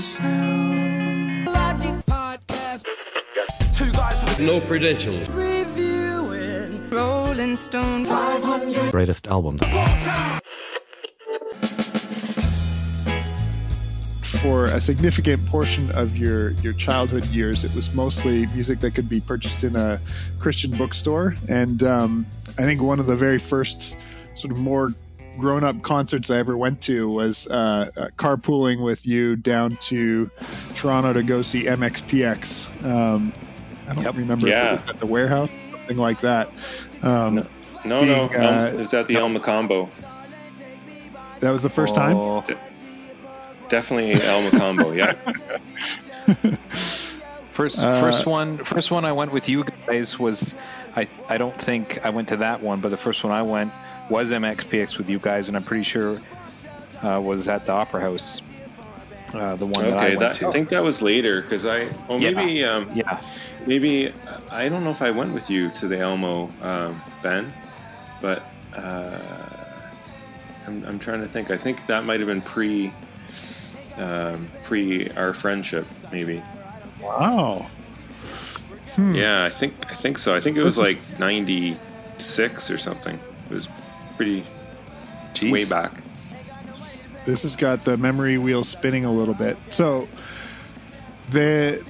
sound. Logic podcast. Two guys with No credentials. Reviewing Rolling Stone 500. greatest album. for a significant portion of your your childhood years, it was mostly music that could be purchased in a Christian bookstore. And um, I think one of the very first sort of more grown up concerts I ever went to was uh, uh, carpooling with you down to Toronto to go see MXPX. Um, I don't Yep. remember Yeah. if it was at the warehouse, something like that. Um, No, no, Being, no. uh, it was at the El Mocambo. That was the first time. Oh, Definitely El Mocambo. Yeah. First, Uh, first one, first one I went with you guys was, I, I don't think I went to that one, but the first one I went was MXPX with you guys, and I'm pretty sure uh, was at the Opera House. Uh, the one that I Okay. went That, to. I think that was later because I. Well, Yeah. maybe. Um, yeah, maybe I don't know if I went with you to the Elmo, um, Ben, but uh, I'm, I'm trying to think. I think that might have been pre. Um, pre our friendship, maybe. Wow. Yeah, I think I think so. I think it was This like '96 or something. It was pretty Jeez. way back. This has got the memory wheel spinning a little bit. So the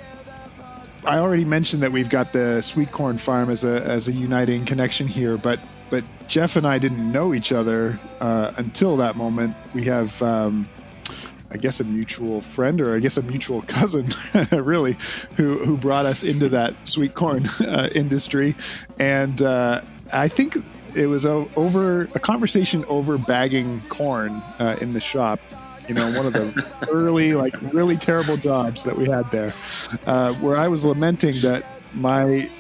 I already mentioned that we've got the sweet corn farm as a as a uniting connection here, but but Jeff and I didn't know each other uh, until that moment. We have. Um, I guess a mutual friend, or I guess a mutual cousin, really, who who brought us into that sweet corn uh, industry, and uh, I think it was over a conversation over bagging corn uh, in the shop. You know, one of the early, like, really terrible jobs that we had there, uh, where I was lamenting that my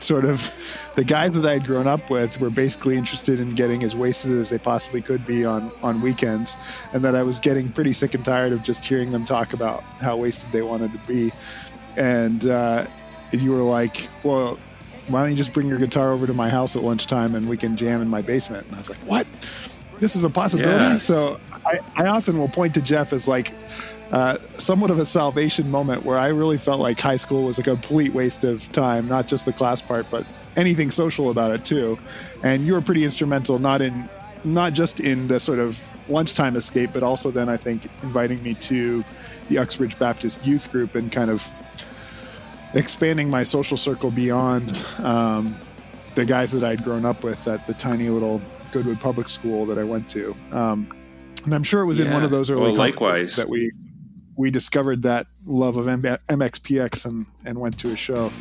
sort of the guys that I had grown up with were basically interested in getting as wasted as they possibly could be on on weekends, and that I was getting pretty sick and tired of just hearing them talk about how wasted they wanted to be. And uh, you were like, "Well, why don't you just bring your guitar over to my house at lunchtime and we can jam in my basement?" And I was like, "What? This is a possibility?" Yes. So I, I often will point to Jeff as like uh, somewhat of a salvation moment where I really felt like high school was a complete waste of time, not just the class part, but anything social about it too. And you were pretty instrumental, not in, not just in the sort of lunchtime escape, but also then I think inviting me to the Uxbridge Baptist Youth Group and kind of expanding my social circle beyond um, the guys that I'd grown up with at the tiny little Goodwood Public School that I went to. Um, and I'm sure it was in one of those early Well, likewise. that we we discovered that love of M- MXPX and, and went to a show.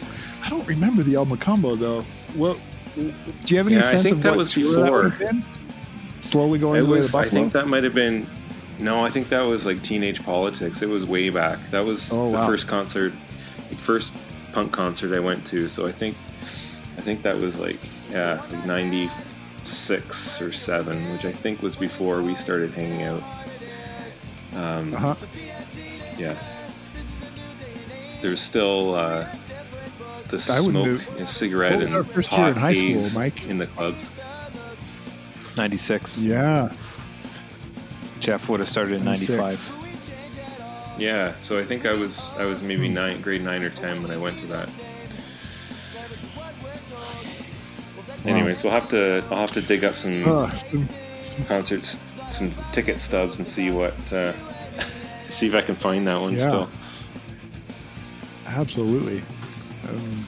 I don't remember the El Mocambo though. Well, do you have any Yeah, I sense think of that what was that before. been? Slowly going It the way of was. I think that might have been. No, I think that was like teenage politics. It was way back. That was Oh, the wow. first concert, first punk concert I went to. So I think, I think that was like yeah, like ninety six or seven, which I think was before we started hanging out. Um, uh-huh. Yeah. There's still uh, the I wouldn't smoke do- and cigarette What and our first pot year in high school, Mike? in the clubs. '96. Yeah. Jeff would have started in '95. 96. Yeah, so I think I was I was maybe nine, grade nine or ten when I went to that. Anyways, we'll have to I'll have to dig up some Uh, some- concerts, some ticket stubs, and see what uh, see if I can find that one Yeah. still. absolutely. Um,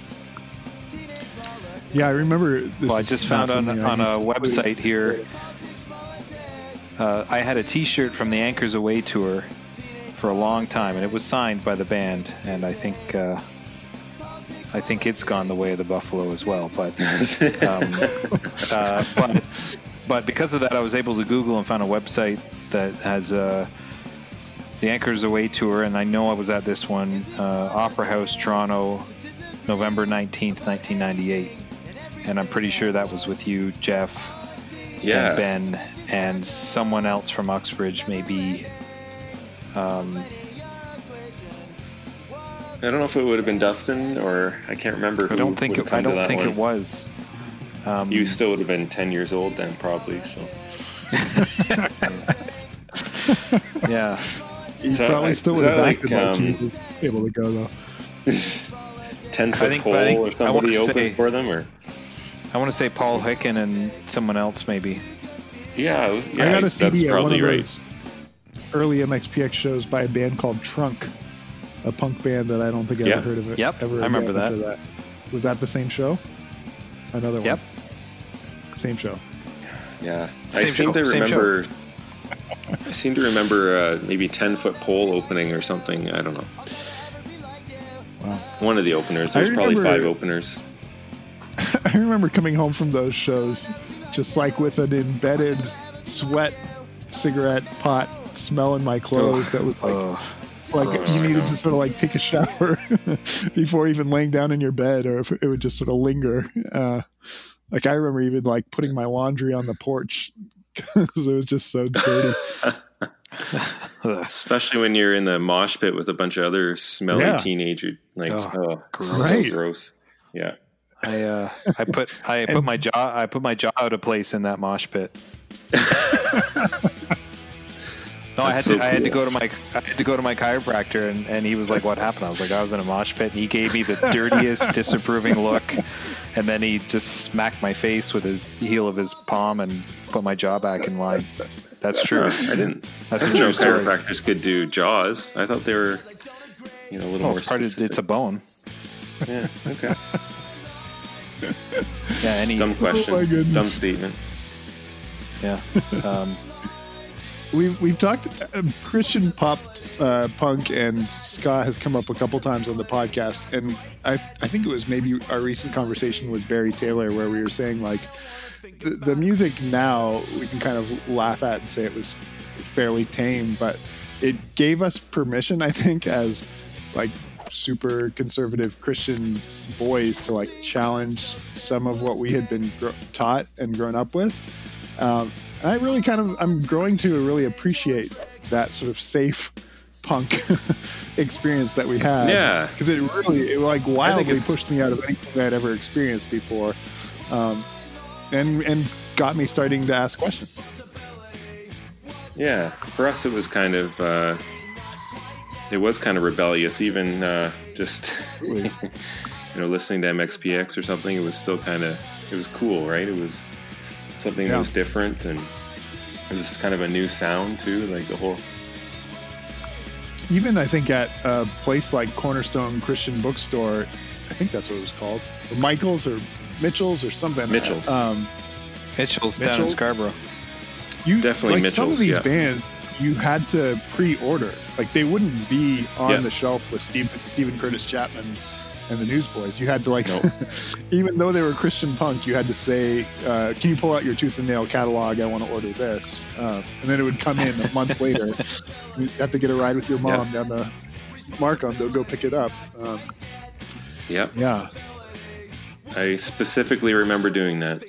yeah, I remember. This Well, I just found on, on a website here. Uh, I had a T-shirt from the Anchors Away tour for a long time, and it was signed by the band. And I think uh, I think it's gone the way of the Buffalo as well. But um, uh, but but because of that, I was able to Google and found a website that has uh, the Anchors Away tour, and I know I was at this one, uh, Opera House, Toronto, November nineteenth, nineteen ninety-eight, and I'm pretty sure that was with you, Jeff, yeah, and Ben, and someone else from Uxbridge, maybe. Um, I don't know if it would have been Dustin or I can't remember. Who I don't think it, I don't think one. it was. Um, You still would have been ten years old then, probably. So yeah. You Is that probably like- still would have that acted like, like, um, he able to go though. Ten I foot think- pole I think- or I wanna somebody open say- for them, or I want to say Paul Hicken and someone else maybe. yeah, it was, yeah, I got a that's CD at one probably right. those early MXPX shows by a band called Trunk, a punk band that I don't think I Yeah. ever heard of it. Yep, ever I remember again that. Was that the same show? Another one. Yep. Same show. Yeah, same I Same seem show, to same show. remember. I seem to remember uh, maybe ten foot pole opening or something. I don't know. Wow. One of the openers. I There's probably five openers. I remember coming home from those shows just like with an embedded sweat cigarette pot smell in my clothes that was like Oh, like Oh, you needed to sort of like take a shower before even laying down in your bed or if it would just sort of linger uh like i remember even like putting my laundry on the porch because it was just so dirty. Especially when you're in the mosh pit with a bunch of other smelly Yeah. teenager. Like, Oh, oh, gross. Right. gross. Yeah. I uh, I put I put my jaw I put my jaw out of place in that mosh pit. No, I had That's to so I had to go to my I had to go to my chiropractor and, and he was like, "What happened?" I was like, "I was in a mosh pit." And he gave me the dirtiest, disapproving look, and then he just smacked my face with his heel of his palm and put my jaw back in line. That's true. I didn't. That's I a didn't know true story. chiropractors could do jaws. I thought they were, you know, a little Well, more. it's part of it's a bone. yeah. Okay. Yeah, any Dumb question. my goodness. Dumb statement. yeah. Um, we've we've talked uh, christian pop uh, punk and ska has come up a couple times on the podcast. And i i think it was maybe our recent conversation with barry taylor where we were saying like the, the music now we can kind of laugh at and say it was fairly tame but it gave us permission i think as like super conservative christian boys to like challenge some of what we had been taught and grown up with. Um, I really kind of I'm growing to really appreciate that sort of safe punk experience that we had. Yeah. because it really it like wildly pushed me out of anything I'd ever experienced before, um, and and got me starting to ask questions. Yeah. For us, it was kind of. Uh, it was kind of rebellious, even uh, just you know listening to MXPX or something. It was still kind of it was cool, right? It was something that was different and it was kind of a new sound too. Like the whole Even I think at a place like Cornerstone Christian Bookstore, I think that's what it was called, or Michaels or Mitchell's or something. Mitchell's. Um, Mitchell's down in Mitchell? Scarborough. you Definitely like some of these yeah. bands you had to pre-order like they wouldn't be on Yeah. the shelf with Steven, Steven Curtis Chapman and the Newsboys you had to like Nope. even though they were Christian punk you had to say uh, can you pull out your tooth and nail catalog I want to order this uh, and then it would come in months later you have to get a ride with your mom down the Markham to go pick it up um, yeah. yeah I specifically remember doing that.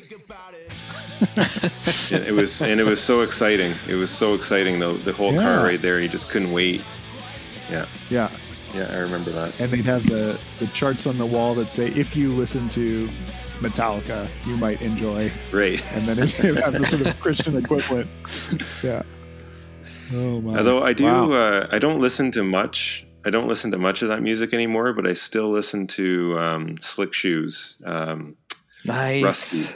And it was and it was so exciting. It was so exciting though. The whole Yeah. car right there, you just couldn't wait. Yeah, yeah yeah, I remember that. and they'd have the the charts on the wall that say if you listen to Metallica you might enjoy Right. and then it would have the sort of Christian equivalent. Yeah. Oh my. Although I do, Wow. uh, I don't listen to much. I don't listen to much of that music anymore, but I still listen to um, Slick Shoes. Um, Nice. Rusty.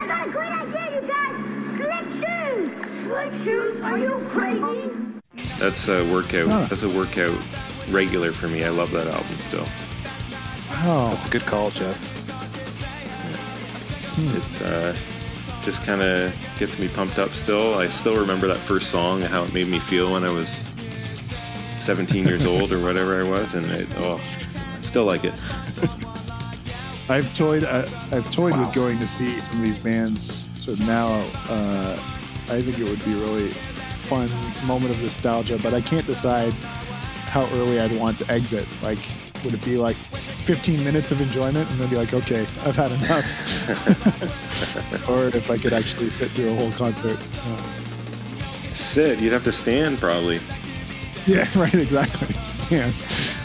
I got a great idea, you guys! Slick shoes! Slick shoes? Are you crazy? that's a workout. Huh. That's a workout regular for me. I love that album still. Wow. That's a good call, Jeff. It uh, just kind of gets me pumped up still. I still remember that first song and how it made me feel when I was 17 years old or whatever I was, and it, oh, I still like it. I've toyed. Uh, I've toyed with going to see some of these bands. So now, uh, I think it would be a really fun moment of nostalgia. But I can't decide how early I'd want to exit. Like, would it be like 15 minutes of enjoyment and then be like, okay, I've had enough, or if I could actually sit through a whole concert. Uh, Sit, you'd have to stand probably. Yeah, right, exactly. Damn.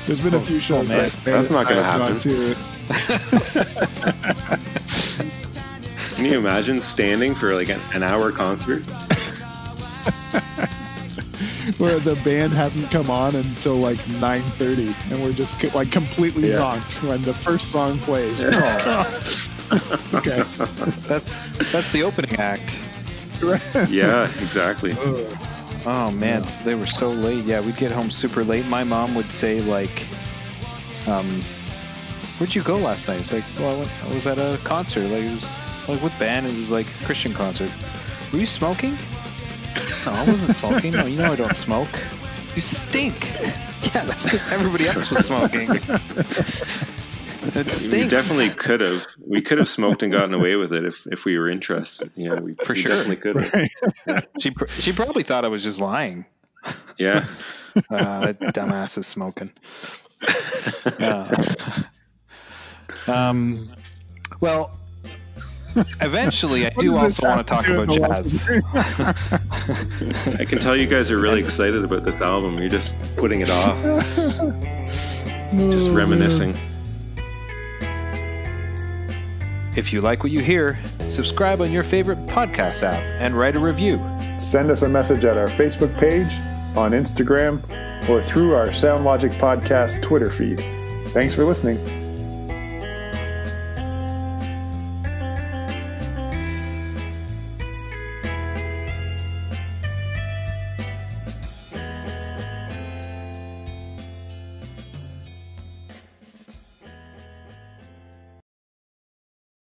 There's been a few shows man. that That's not gonna happen. Can you imagine standing for like an, an hour concert? Where the band hasn't come on until like 9:30, and we're just co- like completely Yeah. zonked when the first song plays. okay. That's that's the opening act. Yeah, exactly. Oh man, so they were so late. Yeah, we'd get home super late. My mom would say like, um, "Where'd you go last night?" It's like, "Well, I, went, I was at a concert. Like it was like with band. It was like a Christian concert. Were you smoking?" No, I wasn't smoking. No, you know I don't smoke. You stink. Yeah, that's because everybody else was smoking. It stinks. We definitely could have. We could have smoked and gotten away with it if, if we were interested. Yeah, we, For we sure. definitely could have. She pr- she probably thought I was just lying. Yeah. Uh, that dumbass is smoking. Uh, um, well, eventually, I do also want to talk about jazz. I can tell you guys are really excited about this album. You're just putting it off, just reminiscing. If you like what you hear, subscribe on your favorite podcast app and write a review. Send us a message at our Facebook page, on Instagram, or through our SoundLogic Podcast Twitter feed. Thanks for listening.